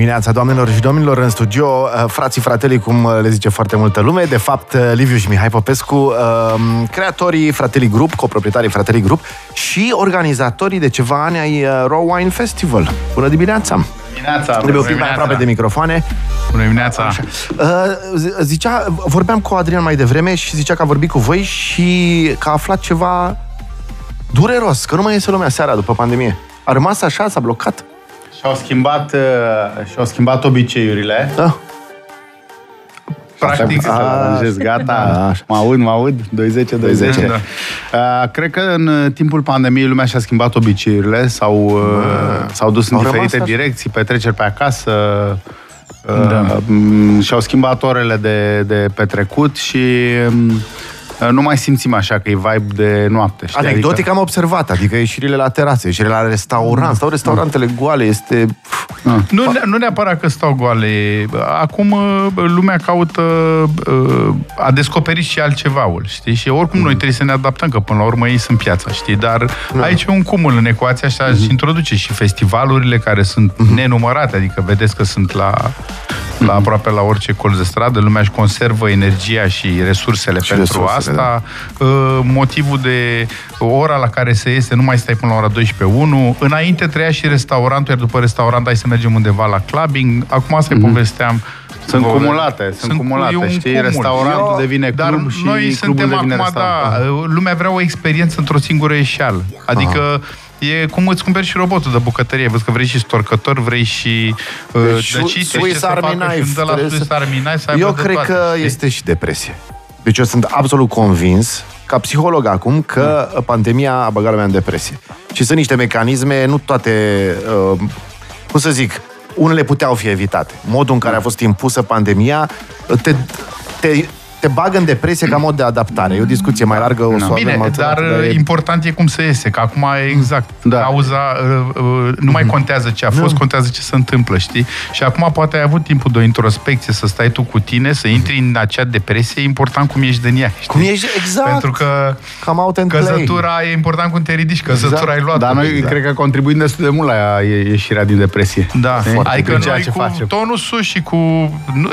dimineața, doamnelor și domnilor, în studio, uh, frații frateli, cum uh, le zice foarte multă lume, de fapt, uh, Liviu și Mihai Popescu, creatorii Fratelli Group, coproprietarii Fratelli Group și organizatorii de ceva ani ai Raw Wine Festival. Bună dimineața! Dimineața! Trebuie oprit mai aproape de microfoane. Bună dimineața! Așa. Zicea, vorbeam cu Adrian mai devreme și zicea că a vorbit cu voi și că a aflat ceva dureros, că nu mai iese lumea seara după pandemie. A rămas așa, s-a blocat? Și-au schimbat, uh, și-au schimbat obiceiurile. Da. Practic, a, aranjez, gata, da. mă aud, mă aud, 210, 210. Da. Uh, cred că în uh, timpul pandemiei lumea și-a schimbat obiceiurile, s-au, uh, s-au dus în Au diferite direcții, petreceri pe acasă, da. uh, și-au schimbat orele de, de petrecut și um, nu mai simțim așa că e vibe de noapte. Știi? Anecdotic adică... am observat, adică ieșirile la terase, ieșirile la restaurant, mm. stau restaurantele mm. goale, este... Mm. Nu, nu neapărat că stau goale. Acum uh, lumea caută uh, a descoperit și altceva, știi? Și oricum mm. noi trebuie să ne adaptăm, că până la urmă ei sunt piața, știi? Dar mm. aici e un cumul în ecuație, așa mm. și introduce și festivalurile care sunt mm. nenumărate, adică vedeți că sunt la la aproape la orice colț de stradă, lumea își conservă energia și resursele și pentru resursele, asta. Da. Uh, motivul de ora la care se este, nu mai stai până la ora 12 1. Înainte trăia și restaurantul, iar după restaurant hai să mergem undeva la clubbing. Acum asta mm-hmm. povesteam. Sunt cumulate, sunt, sunt cumulate, știi? Cumul. Restaurantul Eu, devine dar club și noi suntem acum, da, lumea vrea o experiență într-o singură ieșeală. Adică Aha E cum îți cumperi și robotul de bucătărie. Văd că vrei și storcător, vrei și uh, deci, deci Swiss Army Knife. De la Swiss Army Knife să Eu cred toate, că știi? este și depresie. Deci eu sunt absolut convins, ca psiholog acum, că mm. pandemia a băgat lumea în depresie. Și sunt niște mecanisme, nu toate, uh, cum să zic, unele puteau fi evitate. Modul în care a fost impusă pandemia te, te te bagă în depresie ca mod de adaptare. E o discuție mai largă, o să Bine, dar, dar e... important e cum să iese, că acum e exact. Da. Cauza uh, uh, nu mai contează ce a fost, da. contează ce se întâmplă, știi? Și acum poate ai avut timpul de o introspecție, să stai tu cu tine, să intri în acea depresie, e important cum ești de ea, știi? Cum ești, exact. Pentru că Cam out and căzătura play. e important cum te ridici, căzătura exact. ai luat. Dar noi exact. cred că contribuim destul de mult la ieșirea din depresie. Da, adică noi ce cu facem. tonul sus și cu...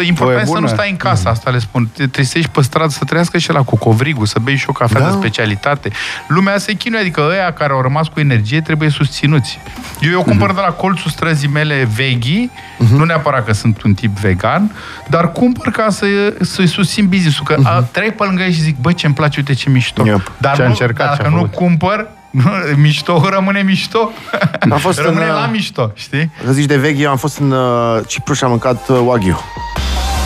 Important să nu stai în casă, asta le spun. Trebuie să ieși pe stradă, să trăiască și la cu covrigul, să bei și o cafea da. de specialitate. Lumea se chinuie, adică ăia care au rămas cu energie trebuie susținuți. Eu, eu cumpăr uh-huh. de la colțul străzii mele veghi, uh-huh. nu neapărat că sunt un tip vegan, dar cumpăr ca să, să-i susțin business-ul. Că uh-huh. trec pe lângă ei și zic, bă, ce-mi place, uite ce mișto. Yep. Dar ce nu, încercat, dacă nu cumpăr, mișto rămâne mișto. Am fost rămâne în, la uh, mișto, știi? Să zici de veghi, eu am fost în uh, Cipru și am mâncat uh, Wagyu.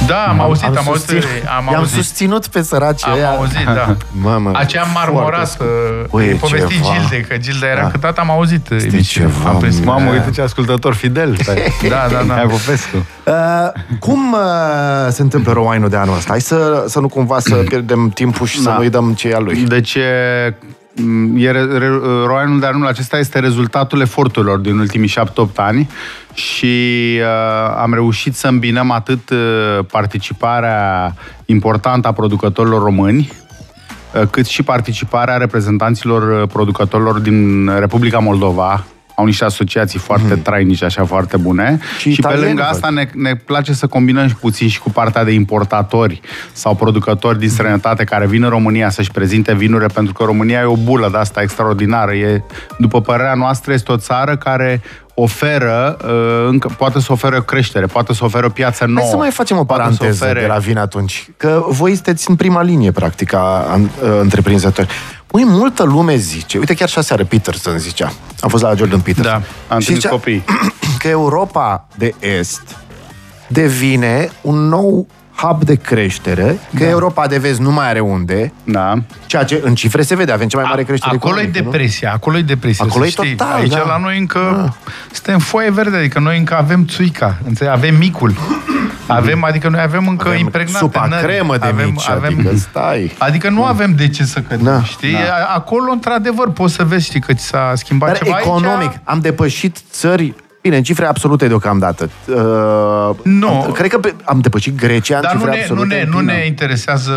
Da, am auzit, am, am auzit. Am I-am auzit. susținut pe săraci Am aia. auzit, da. Mamă, Aceea marmorată, e povestit Gilde, că Gilde era da. câteodată am auzit este ceva, am prins, Mamă, uite ce ascultător fidel. da, da, da. Hai Popescu. Uh, cum uh, se întâmplă Rowainul de anul ăsta? Hai să, să nu cumva să pierdem timpul și da. să nu-i dăm ce e al lui. Deci e, Royanul de anul acesta este rezultatul eforturilor din ultimii 7-8 ani și uh, am reușit să îmbinăm atât uh, participarea importantă a producătorilor români, uh, cât și participarea reprezentanților uh, producătorilor din Republica Moldova, au niște asociații foarte mm. trainice, așa, foarte bune. Și, și pe lângă asta ne, ne place să combinăm și puțin și cu partea de importatori sau producători din străinătate care vin în România să-și prezinte vinurile, pentru că România e o bulă de asta extraordinară. E, după părerea noastră, este o țară care oferă, uh, încă, poate să oferă o creștere, poate să oferă o piață nouă. Hai să mai facem o paranteză ofere... de la vin atunci, că voi sunteți în prima linie, practic, a, a, a întreprinzători. Păi multă lume zice, uite chiar și aseară Peterson zicea, am fost la Jordan Peterson. Da, am și zicea copii. că Europa de Est devine un nou hub de creștere, că da. Europa de vest nu mai are unde, da. ceea ce în cifre se vede, avem cea mai mare creștere Acolo e depresia, nu? acolo e depresia, Acolo e știi. total, Aici da. la noi încă da. suntem foaie verde, adică noi încă avem țuica, avem micul. Avem, adică noi avem încă avem impregnate supa nări. cremă de avem, mici, avem, adică stai. Adică nu avem de ce să cădem, da, știi? Da. Acolo, într-adevăr, poți să vezi, știi, că ți s-a schimbat Dar ceva economic, aici. am depășit țări Bine, în cifre absolute deocamdată. Uh, Nu. Am, cred că pe, am depășit Grecia în Dar nu cifre ne, nu, absolute. ne, nu ne interesează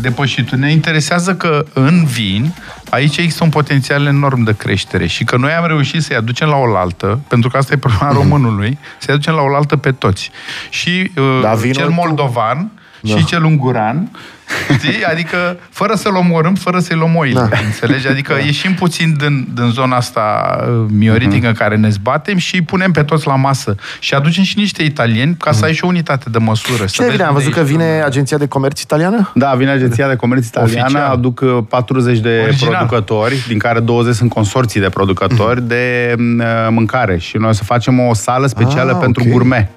depășitul, ne interesează că în vin aici există un potențial enorm de creștere și că noi am reușit să-i aducem la oaltă, pentru că asta e problema românului, să-i aducem la oaltă pe toți. Și uh, Da, vinul cel tu- moldovan Da. și cel unguran, știi? Adică fără să-l omorâm, fără să-i luăm oile, Da. înțelegi? Adică ieșim puțin din, din zona asta uh, mioritică în care ne zbatem și îi punem pe toți la masă. Și aducem și niște italieni ca să ai și o unitate de măsură. să Cine vezi vine? Am unde văzut că ești. vine Agenția de Comerț Italiană? Da, vine Agenția de Comerț Italiană, Oficial. aduc uh, 40 de Original. producători, din care 20 sunt consorții de producători de uh, mâncare și noi o să facem o sală specială Ah, pentru ok. gourmet,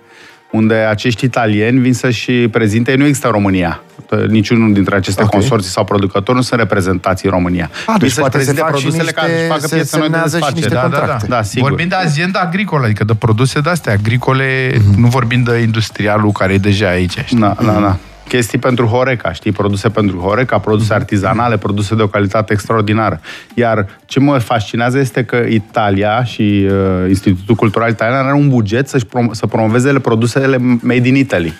unde acești italieni vin să-și prezinte, nu există în România. Niciunul dintre aceste Ok. consorții sau producători nu sunt reprezentați în România. Ah, Vin deci să-și poate se prezinte fac și produsele niște- ca să facă se piețe noi de semnează și desfacere. niște Da, da, da. contracte. Da, sigur. Vorbim de azienda agricolă, adică de produse de-astea agricole, nu vorbim de industrialul care e deja aici. Știi? Da, da, da. Chestii pentru Horeca, știi? Produse pentru Horeca, produse artizanale, produse de o calitate extraordinară. Iar ce mă fascinează este că Italia și uh, Institutul Cultural Italian are un buget să-și prom- să promoveze produsele made in Italy.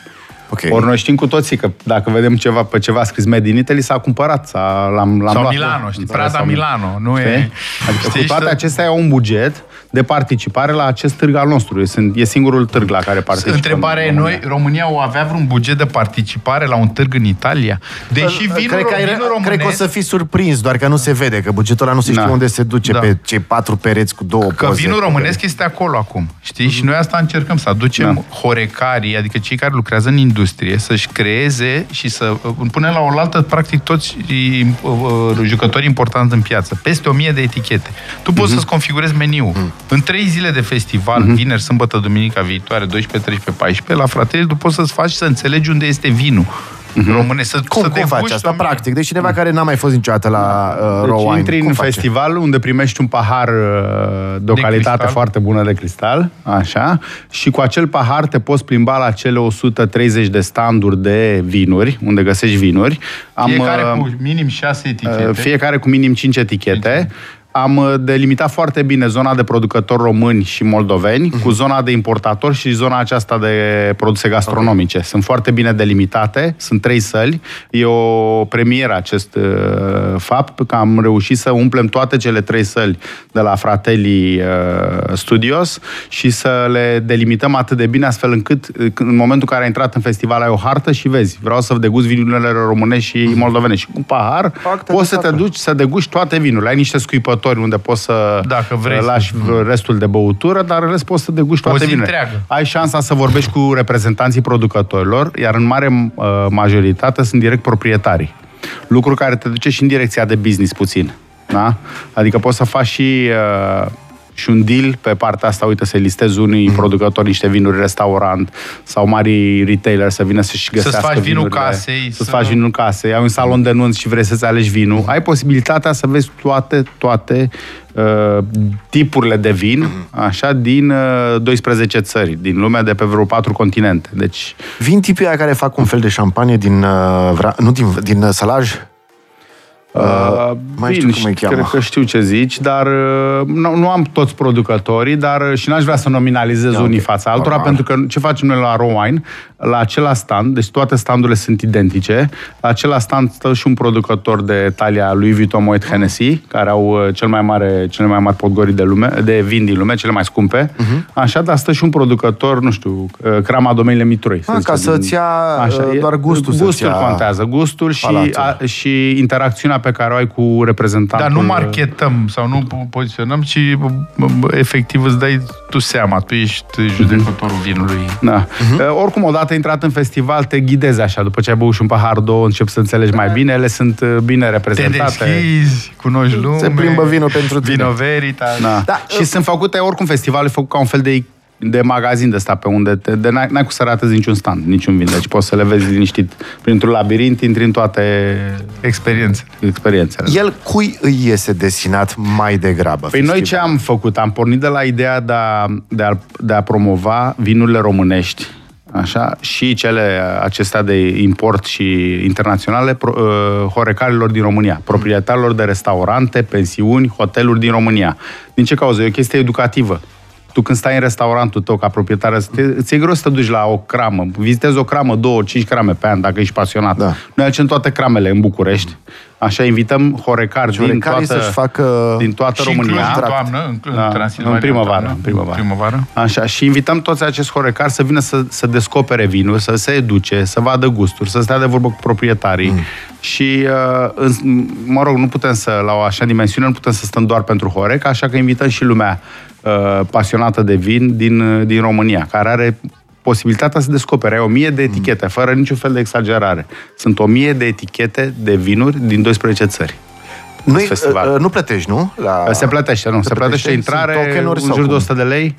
Ok. Ori noi știm cu toții că dacă vedem ceva pe ceva scris Made in Italy, s-a cumpărat, s-a, l-am, l-am Sau luat. Milano, știi? Înțeles? Prada Sau- Milano, nu e- Știi? Adică știi, cu toate și să- acestea au un buget de participare la acest târg al nostru. Sunt, e singurul târg la care participăm. Întrebarea e, în noi, România. România o avea vreun buget de participare la un târg în Italia? Deși vinul, cred, că ai, vinul românesc... cred că o să fii surprins, doar că nu se vede, că bugetul ăla nu se știe Da. unde se duce Da. pe cei patru pereți cu două Că poze. vinul românesc este acolo acum, știi? Și noi asta încercăm, să aducem Da. horecarii, adică cei care lucrează în industrie, să-și creeze și să uh, punem la oaltă, practic, toți uh, uh, jucători importanți în piață. Peste o mie de etichete. Tu poți să-ți configurezi meniul. În trei zile de festival, vineri, sâmbătă, duminica viitoare, 12, 13, 14, la fratele, tu poți să-ți faci să înțelegi unde este vinul. Române, să, Cum, să cum faci degusti asta? o mie. Practic. Deci cineva care n-a mai fost niciodată la uh, Deci Raw Wine, intri cum în face? festival unde primești un pahar uh, de o De calitate cristal. foarte bună de cristal, așa, și cu acel pahar te poți plimba la cele 130 de standuri de vinuri, unde găsești vinuri. Fiecare uh, cu minim șase etichete. Uh, Fiecare cu minim 5 etichete. Am uh, delimitat foarte bine zona de producători români și moldoveni Mhm. cu zona de importatori și zona aceasta de produse gastronomice. Okay. Sunt foarte bine delimitate, sunt trei săli. E o premieră acest uh, fapt, că am reușit să umplem toate cele trei săli de la Fratelli uh, Studios și să le delimităm atât de bine astfel încât uh, în momentul în care ai intrat în festival ai o hartă și vezi, vreau să degust vinurile românești și moldovene și cu pahar Acte poți de să te safran. duci să degusti toate vinurile. Ai niște scuipători unde poți să Dacă vrei uh, să- lași restul de băutură, dar în rest poți să degusti O toate zi vinurile. întreagă. Ai șansa să vorbești cu reprezentanții producătorilor, iar în mare uh, majoritate sunt direct proprietarii. Lucru care te duce și în direcția de business puțin. Da? Adică poți să faci și, uh, și un deal pe partea asta, uite, să listezi unui Mhm. mm. producător niște vinuri restaurant sau mari retailer să vină să-și găsească faci vinul vinurile, casei, Să-ți să- faci vinul casei, ai un salon de nunți și vrei să-ți alegi vinul, ai posibilitatea să vezi toate, toate uh, tipurile de vin, așa, din uh, 12 țări, din lumea de pe vreo patru continente. Deci, Vin tipii aia care fac un fel de șampanie din, uh, vra... nu din, din uh, sălaj? Uh, mai știu cum îi cheamă. Cred că știu ce zici, dar uh, nu, nu am toți producătorii, dar uh, și n-aș vrea să nominalizez Da, unii ok. fața altora, Normal. pentru că ce facem noi la Raw Wine, la acela stand, deci toate standurile sunt identice, la acela stand stă și un producător de talia lui Vuitton Moet Hennessy, care au uh, cel mai mare, cele mai mari podgori de lume, de vin din lume, cele mai scumpe. Mhm. Așa, dar stă și un producător, nu știu, uh, Crama Domeniile Mitroi. să Ah, zicem, ca să-ți din- ia, uh, e- doar gustul să-ți Gustul ia contează, gustul și, palatul. a, și interacțiunea pe care o ai cu reprezentantul. Dar nu marketăm sau nu po- poziționăm, ci bă, bă, efectiv îți dai tu seama, tu ești judecătorul vinului. Da. Uh-huh. Oricum, odată intrat în festival, te ghidezi așa. După ce ai băut și un pahar, două, începi să înțelegi mai bine. Ele sunt uh, bine Te reprezentate. deschizi, cunoști lume. Se plimbă vinul pentru tine. Vino Veritas. Da. Da. da. Și sunt făcute, oricum, festivalul e făcut ca un fel de de magazin de ăsta pe unde te, de n-ai, n-ai cum să ratezi niciun stand, niciun vin. Deci poți să le vezi liniștit printr-un labirint, intri în toate Experiențe. experiențele. El cui îi iese desinat mai degrabă? Păi noi ce am făcut? Am pornit de la ideea de a, de a, de a promova vinurile românești Așa, și cele acestea de import și internaționale pro, uh, horecarilor din România, proprietarilor de restaurante, pensiuni, hoteluri din România. Din ce cauză? E o chestie educativă. Tu când stai în restaurantul tău ca proprietar, îți e greu să te duci la o cramă. Vizitezi o cramă, două, cinci crame pe an, dacă ești pasionat. Da. Noi facem toate cramele în București. Așa invităm horecari din horecarii toată, să-și facă- din toată Și România. în toamnă, în, în Da, Transilvania, în primăvară, toamnă, în primăvară. primăvară. Așa, și invităm toți acești horecari să vină să, să descopere vinul, să se educe, să vadă gusturi, să stea de vorbă cu proprietarii. Mm. Și, uh, în, mă rog, nu putem să, la o așa dimensiune, nu putem să stăm doar pentru Horeca, așa că invităm și lumea uh, pasionată de vin din, uh, din România, care are posibilitatea să descopere. Ai o mie de etichete, fără niciun fel de exagerare. Sunt o mie de etichete de vinuri din 12 țări. Nu, festival. nu plătești, nu? La... Se plătește, nu? Se, se plătește, plătește? intrare, Sunt tokenuri în sau jur de cum? 100 de lei.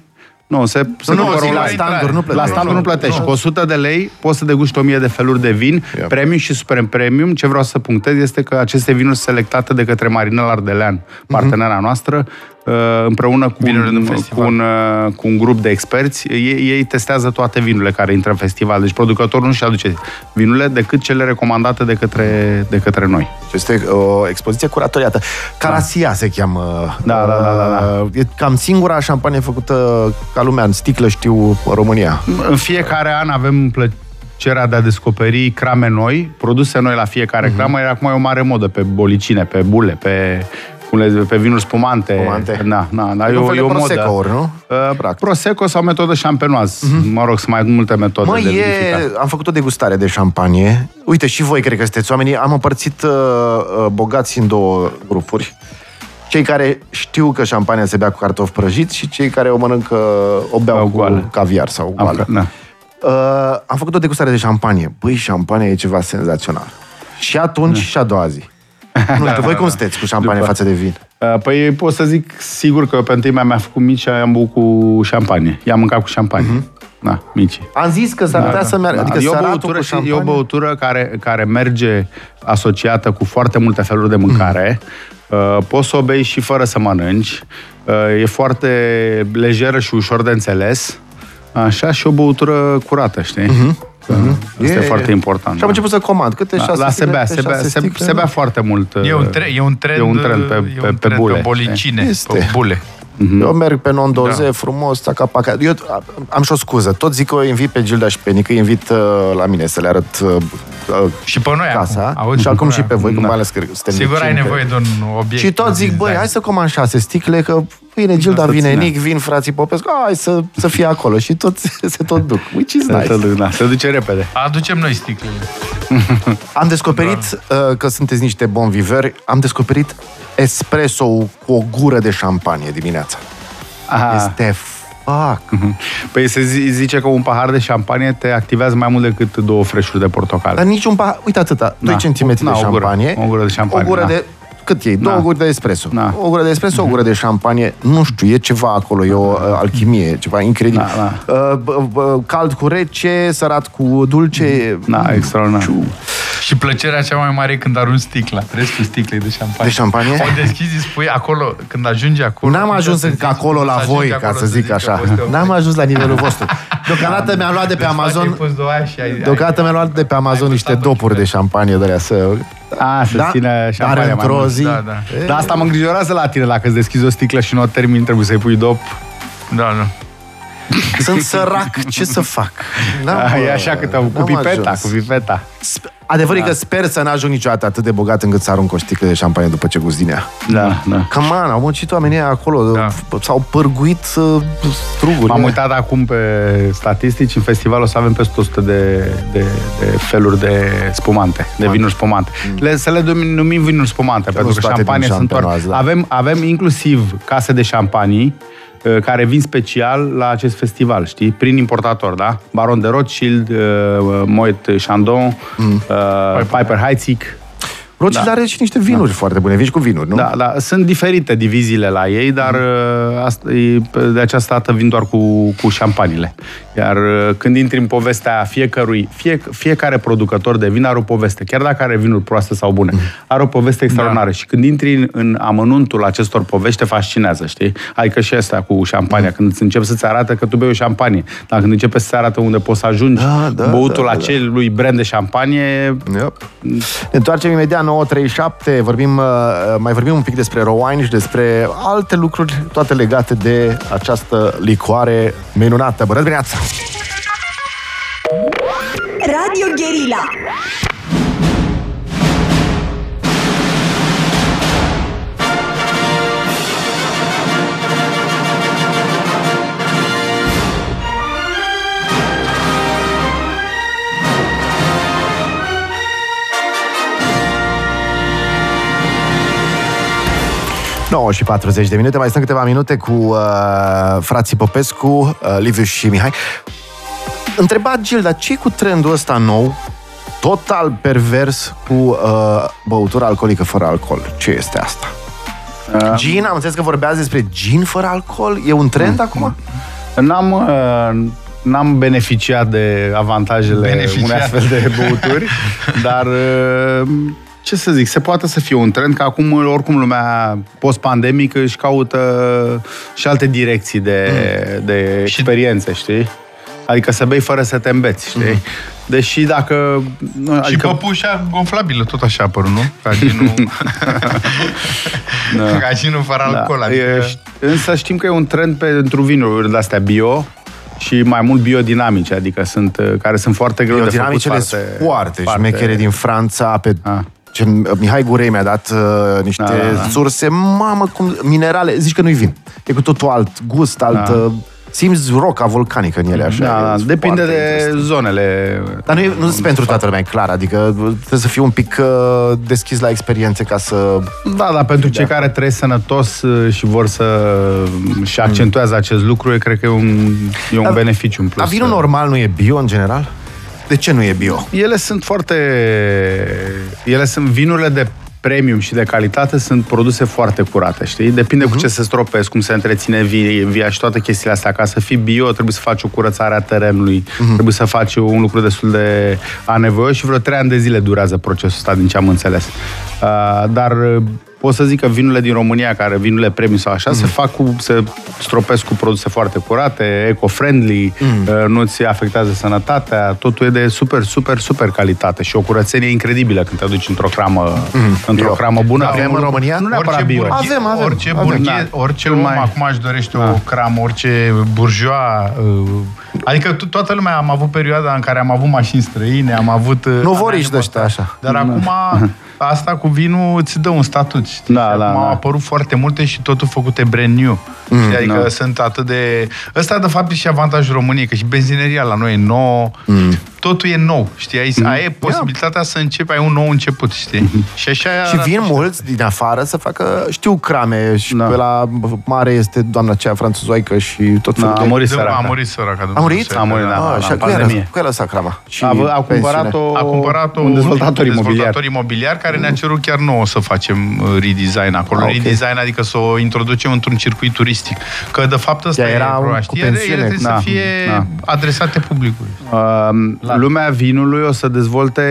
Nu, se, se nu, cumpără zic, la online. standuri nu La plătești. standuri nu plătești. Cu 100 de lei poți să degusti 1000 de feluri de vin, Yep. premium și super premium. Ce vreau să punctez este că aceste vinuri sunt selectate de către Marinel Ardelean, partenera noastră, uh, împreună cu Vinurile din un, cu, festival. un, uh, cu un grup de experți. Ei, ei testează toate vinurile care intră în festival. Deci producătorul nu-și aduce vinurile decât cele recomandate de către, de către noi. Este o expoziție curatoriată. Carasia se cheamă. Da, da, da, da, da. E cam singura șampanie făcută ca lumea în sticlă, știu, în România. În fiecare an avem plăcerea de a descoperi crame noi, produse noi la fiecare Mhm. uh-huh. cramă, iar acum e o mare modă pe bolicine, pe bule, pe, cum le, pe vinuri spumante. Spumante. Da, da, da, E e, un o, fel e de o modă. Prosecco-uri, nu? Uh, Practic. Prosecco sau metodă champenoise. Uh-huh. Mă rog, sunt mai multe metode Mă, de e, vinificat. am făcut o degustare de șampanie. Uite, și voi cred că sunteți oamenii. Am împărțit uh, uh, bogați în două grupuri. Cei care știu că șampania se bea cu cartofi prăjiți și cei care o mănâncă, o beau Au cu goală. caviar sau Am, goală. da. Uh, am făcut o degustare de șampanie. Băi, șampania e ceva senzațional. Și atunci și a doua zi. Nu știu, voi cum sunteți cu șampanie După. față de vin? Uh, Păi pot să zic sigur că pe întâi mea mi-a făcut mici și am băut cu șampanie. I-am mâncat cu șampanie. Uh-huh. Da, mici. Am zis că s-ar putea să meargă. Adică e, o săratul băutură, cu și- e o șampanie. băutură care, care merge asociată cu foarte multe feluri de mâncare. Uh, poți să o bei și fără să mănânci. Uh, e foarte lejeră și ușor de înțeles. Așa, și o băutură curată, știi? Uh-huh. Asta e, foarte important. Și am început să comand. Câte da, șase da, se sticle? bea, Câte se bea, șase se, sticle? se bea foarte mult. E un, uh, tre- e un trend, e un trend pe, e pe, un pe trend bule. pe bolicine, Este. pe bule. Eu merg pe non-doze, Da. frumos, taca, paca. Eu am și o scuză. Tot zic că o invit pe Gilda și pe Nică, îi invit uh, la mine să le arăt uh, uh, Și pe noi casa. acum. Auzi, și acum și pe voi, Da. cum mai ales că suntem Sigur ai vecini, că- nevoie de un obiect. Și tot zic, de băi, design. hai să comand șase sticle, că vine Gilda, să vine țină. Nic, vin frații Popescu, hai să, să fie acolo. Și tot se tot duc. Which is Se, nice. duce, da, se duce repede. Aducem noi sticlele. Am descoperit uh, că sunteți niște bun viveri, am descoperit espresso cu o gură de șampanie dimineața. Aha. Este fuck. Păi se zi- zice că un pahar de șampanie te activează mai mult decât două freșuri de portocale. Dar niciun pahar, uite atâta, 2 Da. cm de Da, o gură. șampanie. O gură de șampanie, O gură da. de, cât e? Două Da. guri de espresso. Da. O gură de espresso, o gură de șampanie. Nu știu, e ceva acolo, e o uh, alchimie, e ceva incredibil. Da, Uh, b- b- cald cu rece, sărat cu dulce. Da, extraordinar. Ciu. Și plăcerea cea mai mare e când arunci sticla, restul sticlei de șampanie. De șampanie? O deschizi, îi spui acolo, când ajungi acolo... N-am ajuns să încă zici, acolo la să voi, ajungi ca acolo să zic că așa. poți te N-am opri. ajuns la nivelul vostru. Deocamdată mi-am luat de pe Deci, frate, ai Amazon pus două aia și ai- ai- Deocamdată mi-am luat de pe Amazon ai niște gustat-o dopuri și de șampanie de alea să... A, să Da? țină Dar șampania mai într-o mult. zi... Da, da. E, Dar asta mă îngrijorează la tine, dacă îți deschizi o sticlă și nu o termini, trebuie să-i pui dop. Da, da. Sunt sărac, ce să fac? N-am, Da, e uh, așa câte cu n-am pipeta, ajuns. cu pipeta. Sp- Adevărul e că sper să n-ajung niciodată atât de bogat încât să arunc o sticlă de șampanie după ce gust din ea. Da, da. Come on, au muncit oamenii ăia acolo, Da. s-au părguit uh, struguri. M-am uitat acum pe statistici, în festival o să avem peste 100 de, de, de feluri de spumante, de vinuri spumante. Le, să le dum- numim vinuri spumante, pentru nu că sunt toate șampanie din sunt doar... șampanoaz, da. Avem, avem inclusiv case de șampanii uh, care vin special la acest festival, știi? Prin importator, da? Baron de Rothschild, uh, Moet Chandon, Mm. uh, Piper Heidsieck. Rothschild are și niște vinuri foarte bune, vin și cu vinuri, nu? Da, da, sunt diferite diviziile la ei, dar uh, asta, e- de această dată vin doar cu, cu șampanile. Iar uh, când intri în povestea fiecărui, fie, fiecare producător de vin are o poveste, chiar dacă are vinuri proaste sau bune, are o poveste extraordinară și când intri în, în amănuntul acestor povești te fascinează, știi? Adică și asta cu șampania, când îți încep să-ți arată că tu bei o șampanie, dar când începe să-ți arată unde poți să ajungi Da, da, băutul da, da, da. acelui brand de șampanie, Yep. Ne întoarcem imediat 0937, vorbim, uh, mai vorbim un pic despre Rowan și despre alte lucruri, toate legate de această licoare minunată. Bună dimineața! Radio Guerilla. 9 și 40 de minute, mai sunt câteva minute cu uh, frații Popescu, uh, Liviu și Mihai. Întreba Gil, dar ce cu trendul ăsta nou, total pervers, cu uh, băutura alcoolică fără alcool? Ce este asta? Uh, gin, am înțeles că vorbeați despre gin fără alcool? E un trend uh, acum? N-am, uh, n-am beneficiat de avantajele beneficiat. unei astfel de băuturi, dar uh, ce să zic, se poate să fie un trend, că acum oricum lumea post-pandemică își caută și alte direcții de, mm. de experiențe, știi? Adică să bei fără să te îmbeți, știi? Mm. Deși dacă... Adică... Și păpușa gonflabilă, tot așa a apărut, nu? Caginul... da. Caginul fără da. alcool. Adică... E, însă știm că e un trend pentru vinuri de-astea bio, și mai mult biodinamice, adică sunt, care sunt foarte greu de făcut. Biodinamicele sunt foarte, foarte, șmechere din Franța, pe ah. Ce, Mihai Gurei mi-a dat uh, niște da, da, da. surse, mamă, cum, minerale, zici că nu-i vin. E cu totul alt gust, alt... Da. Uh, simți roca vulcanică în ele, așa. Da, da, depinde de interesant. zonele. Dar nu, nu sunt pentru toată lumea, clar, adică trebuie să fii un pic uh, deschis la experiențe ca să... Da, dar pentru da. cei care trăiesc sănătos uh, și vor să și accentuează acest lucru, cred că e un, e un dar, beneficiu în plus. Dar vinul normal nu e bio în general? De ce nu e bio? Ele sunt foarte... Ele sunt vinurile de premium și de calitate sunt produse foarte curate, știi? Depinde uh-huh. cu mhm. ce se stropesc, cum se întreține via și toate chestiile astea. Ca să fii bio, trebuie să faci o curățare a terenului, uh-huh. trebuie să faci un lucru destul de anevoios și vreo trei ani de zile durează procesul ăsta, din ce am înțeles. Uh, dar pot să zic că vinurile din România, care vinurile premium sau așa, mm. se fac cu, se stropesc cu produse foarte curate, eco-friendly, mm. nu-ți afectează sănătatea, totul e de super, super, super calitate și o curățenie incredibilă când te duci într-o cramă, mm. într-o cramă bună. Avem în România? Nu neapărat bio. Burghe, avem, avem. Orice, avem, burghe, da. orice om mai... acum își dorește da. o cramă, orice burjoa, uh, adică toată lumea am avut perioada în care am avut mașini străine, am avut... Uh, nu vor de ăștia așa. Dar acum asta cu vinul îți dă un statut. Știi? Da, da, au da. apărut foarte multe și totul făcute brand new. Mm, adică no. sunt atât de... Ăsta, de fapt, e și avantajul României, că și benzineria la noi e nouă, mm. Totul e nou, știi? Ai, mm. ai posibilitatea yeah. să începi, ai un nou început, știi? Mm-hmm. Și așa... Și vin mulți din afară să facă, știu, crame și da. pe la mare este doamna aceea franțuzoică și tot felul da, A murit săraca. A murit săraca. A murit? A murit, da. Ah, și cu el, cu el lăsat crama. Și a, a cumpărat-o, a cumpărat-o un dezvoltator imobiliar. dezvoltator imobiliar care ne-a cerut chiar nouă să facem uh, redesign acolo. Ah, okay. Redesign adică să o introducem într-un circuit turistic. Că de fapt ăsta era e problema, știi? Ele trebuie da, să fie da. adresate publicului. Uh, lumea vinului o să dezvolte,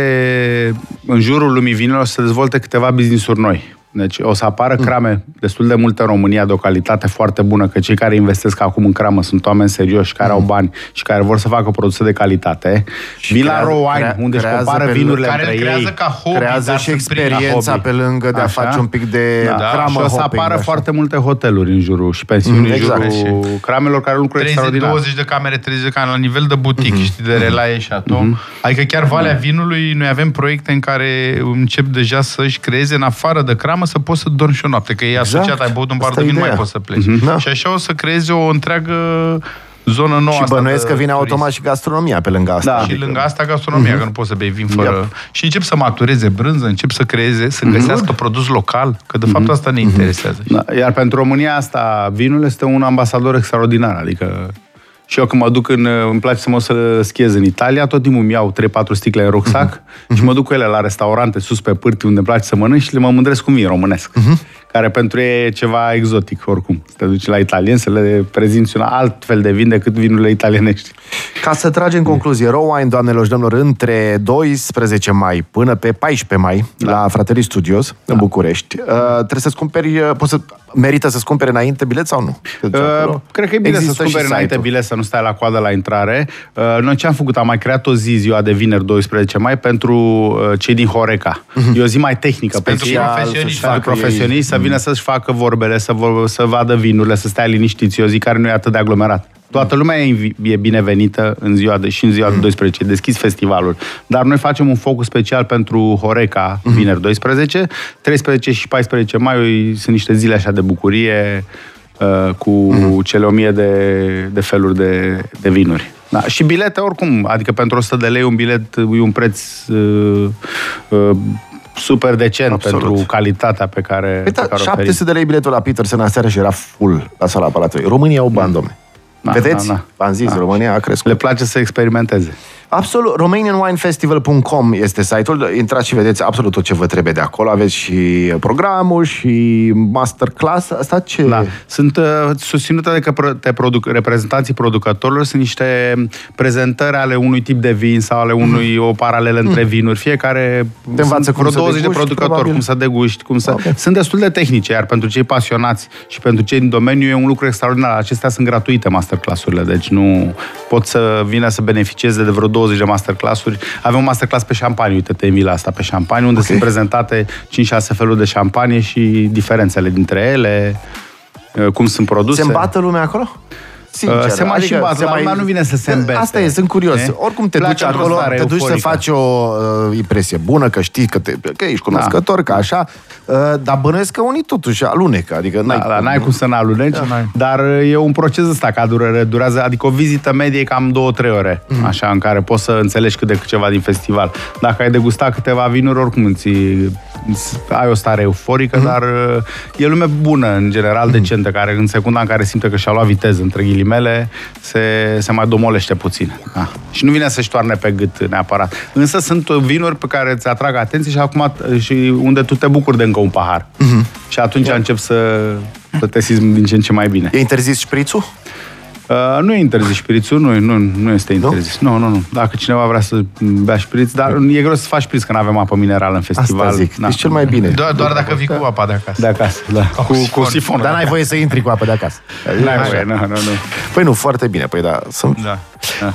în jurul lumii vinului o să dezvolte câteva business-uri noi. Deci o să apară mm. crame destul de multe în România de o calitate foarte bună, că cei care investesc acum în cramă sunt oameni serioși, care mm. au bani și care vor să facă produse de calitate. Și Vin la Rowan, unde își compară vinurile care între creează ei. ca hobby, creează și experiența pe lângă de a Așa? face un pic de da. cramă Și o să apară așa. foarte multe hoteluri în jurul și pensiuni mm, exact. în jurul și cramelor care lucrează 30, 20 de camere, 30 de camere la nivel de butic, mm-hmm. știi, de relaie și atom. Mm-hmm. Adică chiar Valea mm-hmm. Vinului, noi avem proiecte în care încep deja să-și creeze în afară de cramă să poți să dormi și o noapte, că e exact. asociat, ai băut un bar de vin, nu mai poți să pleci. Mm-hmm. Da. Și așa o să creeze o întreagă zonă nouă. Și bănuiesc că vine automat și gastronomia pe lângă asta. Da. Și lângă asta gastronomia, mm-hmm. că nu poți să bei vin fără... Yep. Și încep să matureze brânză, încep să creeze, să mhm. găsească mm-hmm. produs local, că de fapt mm-hmm. asta ne mhm. interesează. Da. Iar pentru România asta, vinul este un ambasador extraordinar, adică și eu când mă duc în... Îmi place să mă să schiez în Italia, tot timpul îmi iau 3-4 sticle în rucsac uh-huh. și mă duc cu ele la restaurante sus pe pârti unde îmi place să mănânc și le mă mândresc cu vin românesc. Uh-huh. Care pentru ei e ceva exotic oricum. Să te duci la italien să le prezinți un alt fel de vin decât vinurile italienești. Ca să tragem concluzie, raw wine, doamnelor și domnilor, între 12 mai până pe 14 mai, da. la Fraterii Studios, da. în București. Uh, trebuie să-ți cumperi, uh, poți să, merită să-ți cumperi înainte bilet sau nu? Uh, cred că e bine Există să-ți cumperi și înainte site-ul. bilet, să nu stai la coadă la intrare. Uh, noi ce am făcut? Am mai creat o zi, ziua de vineri 12 mai, pentru uh, cei din Horeca. E o zi mai tehnică. Pentru ei- profesioniști. să-și facă profesioniști, să vină să-și facă vorbele, să, vor, să vadă vinurile, să stea liniștiți. E o zi care nu e atât de aglomerat. Toată lumea e, invi- e binevenită în ziua de, și în ziua de 12. E deschis festivalul. Dar noi facem un focus special pentru Horeca, vineri 12. 13 și 14 mai sunt niște zile așa de bucurie uh, cu cele 1000 de, de feluri de, de vinuri. Da, și bilete oricum, adică pentru 100 de lei un bilet e un preț uh, uh, super decent Absolut. pentru calitatea pe care, Păi pe da, care o oferim. 700 de lei biletul la Peterson aseară și era full la sala Palatului. România au bani, domne. Da, Vedeți? da, da. V-am zis, Da. România a crescut. Le place să experimenteze. Absolut. RomanianWineFestival.com este site-ul. Intrați și vedeți absolut tot ce vă trebuie de acolo. Aveți și programul și masterclass. Asta ce... Da. Sunt uh, susținute de către de produc, reprezentanții producătorilor, sunt niște prezentări ale unui tip de vin sau ale unui o paralelă între vinuri. Fiecare Mhm. Te învață sunt cum vreo să 20 de deguști, producători, probabil. cum să deguști, cum să... Ok. Sunt destul de tehnice, iar pentru cei pasionați și pentru cei din domeniu e un lucru extraordinar. Acestea sunt gratuite masterclass-urile, deci nu pot să vină să beneficieze de vreo 20 de masterclass-uri. Avem un masterclass pe șampanie, uite, te invit la asta, pe șampanie, unde Ok. sunt prezentate 5-6 feluri de șampanie și diferențele dintre ele, uh, cum sunt produse. Se îmbată lumea acolo? Sincer, Uh, se mai și îmbată, dar lumea nu vine să se îmbete. Asta e, sunt curios. E? Oricum te Pleacă duci într-o acolo, stare te duci să euforică. faci o uh, impresie bună, că știi că, te, că ești cunoscător, Da. că așa, uh, dar bănuiesc că unii totuși alunecă, adică Da, n-ai, da, n-ai cum să n-aluneci, n-ai. dar e un proces ăsta ca durere, durează, adică o vizită medie e cam 2-3 ore, Mhm. așa, în care poți să înțelegi cât de cât ceva din festival. Dacă ai degustat câteva vinuri, oricum îți, îți ai o stare euforică, Mhm. dar e lume bună, în general, decentă, care în secunda în care simte că și-a luat viteză, între ghilimele, se, se mai domolește puțin. Da. Și nu vine să-și toarne pe gât neapărat. Însă sunt vinuri pe care îți atrag atenție și acum și unde tu te bucuri de încă un pahar. Mhm. Și atunci încep să, să te simți din ce în ce mai bine. E interzis șprițul? Uh, nu e interzis șprițul, nu, nu, nu este interzis. Nu? nu, nu, Dacă cineva vrea să bea șpriț, dar e greu să faci șpriț că nu avem apă minerală în festival. Asta zic. Da. Deci cel mai bine. Doar, doar dacă vii cu apa de acasă. De acasă, da. Cu, cu sifon. sifon. Dar n-ai voie să intri cu apă de acasă. N-ai Așa. voie, nu, nu, nu. Păi nu, foarte bine. Păi da, sunt... Da.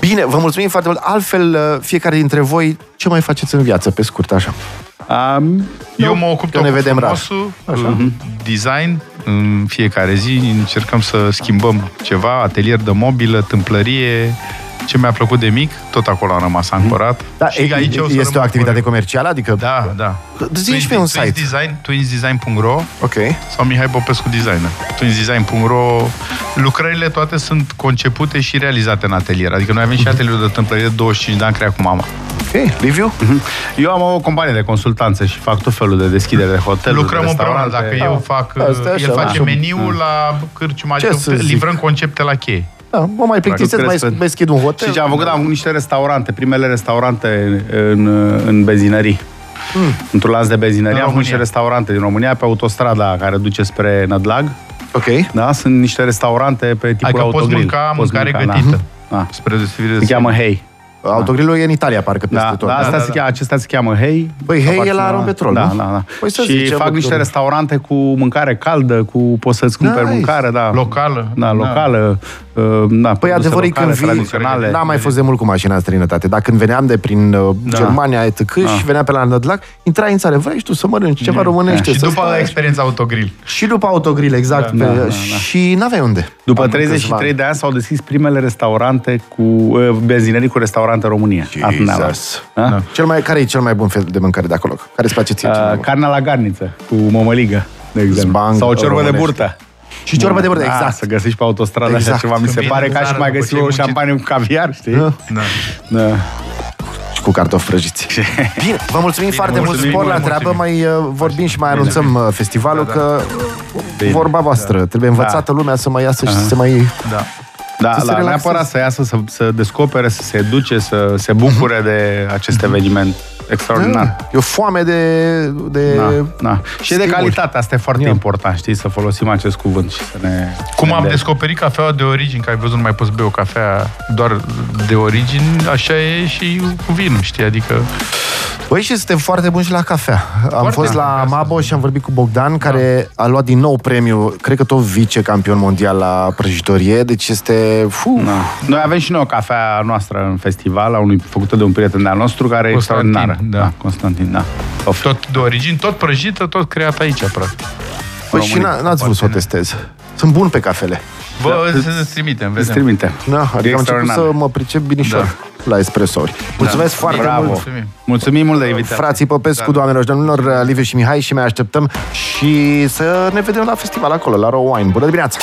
Bine, vă mulțumim foarte mult. Altfel, uh, fiecare dintre voi, ce mai faceți în viață, pe scurt, așa? Um, Eu mă ocup că tot ne cu vedem rar. frumosul, uh, design, în fiecare zi încercăm să schimbăm ceva, atelier de mobilă, tâmplărie, ce mi-a plăcut de mic, tot acolo am rămas ancorat. Da, și e, aici o să este o rămân activitate corect. comercială? Adică... Da, da. Zi și pe un site. Design, twinsdesign.ro Ok. sau Mihai Popescu Designer. Twinsdesign.ro Lucrările toate sunt concepute și realizate în atelier. Adică noi avem și atelierul de tâmplărie de 25 de ani creat cu mama. Ok. Liviu? eu am o companie de consultanță și fac tot felul de deschidere de hoteluri, Lucrăm de împreună. restaurante. Dacă eu fac, Asta e așa, el face da. meniul la cârciuma, Ce adică să zic? livrăm concepte la cheie. Da, mă mai plictisesc, mai crezi pe- deschid un hotel. Și ce am făcut? Am avut niște restaurante, primele restaurante în, în benzinării. Hmm. Într-un lanț de benzinărie În am avut niște România. restaurante din România pe autostrada care duce spre Nădlag. Ok. Da, sunt niște restaurante pe tipul Adică poți autogrill. mânca mâncare mânca, gătită. Da. Da. Spre deosebire de Se cheamă Hey. Autogrilul e în Italia, parcă peste Da, tot. da, asta da, se da. cheamă, acesta se cheamă Hey. Băi, Hey e Aparține la Rompetrol, Da, nu? da, da. Păi să și zicem, fac niște doctor. restaurante cu mâncare caldă, cu poți să-ți cumperi Nice. mâncare, da. Locală. Da, Da. locală. uh, Da, Păi produse adevărul e locale, când vii, tradiționale. n-am mai fost de mult cu mașina în străinătate, dar când veneam de prin uh, Da. Germania, etc., și veneam pe la Nădlac, intrai în țară, vrei și tu să mănânci ceva românește. Și să după stai- experiența autogrill. Și după autogrill, exact. Da, pe, da, da, da. Și n-aveai unde. După Am 33 câțiva de ani s-au deschis primele restaurante cu uh, benzinării cu restaurante în România. Atât ne-am luat. Jesus. Da? Da. Cel mai, care e cel mai bun fel de mâncare de acolo? Care îți place ție cel mai Uh, bun? carnea la garniță cu mămăligă, de exemplu. Zbang Sau ciorbă de românește. burtă. Și ciorbă de burtă, Da, exact. să găsești pe autostradă Exact. așa ceva. Mi se Când pare vine ca în și țară, mai după găsi ce ai o muncit. șampanie cu caviar, știi? Da. Da. Da. Și cu cartofi prăjiți. Bine, vă mulțumim foarte mult. mulțumim, Spor la mulțumim. treabă. Mai uh, vorbim și mai anunțăm uh, festivalul, că Bine. vorba voastră. Trebuie învățată lumea să mai iasă și să se mai... Da. Da, Să se da relaxeze. neapărat să iasă, să, să descopere, să se educe, să se bucure de acest eveniment extraordinar. E o foame de... de Da, da. Și e de stimul. calitate, asta e foarte Ia. important, știi, să folosim acest cuvânt și să ne... Cum am ne- descoperit cafeaua de origini, că ai văzut, nu mai poți bea o cafea doar de origini, așa e și cu vinul, știi? Adică Băi, și suntem foarte buni și la cafea. Am Foarte fost bun, la asta Mabo și am vorbit cu Bogdan, care a luat din nou premiu, cred că tot vice-campion mondial la prăjitorie, deci este... Fu, Da. Noi avem și noi o cafea noastră în festival, a unui, făcută de un prieten de-al nostru, care e Constantin, extraordinară. da. da. Constantin, da. Of. tot de origini, tot prăjită, tot creat aici, practic. Păi și România. n- n-ați vrut să o testez. Sunt bun pe cafele. Vă da, să trimitem, Îți vedem. trimite. Da, E adică am început extraordinar. să mă pricep binișor Da. la espressouri. Mulțumesc foarte Bravo. mult! Mulțumim. Mulțumim mult de invitație. Frații Popescu, doamnelor și domnilor, Liviu și Mihai și mai așteptăm și să ne vedem la festival acolo, la Raw Wine. Bună dimineața!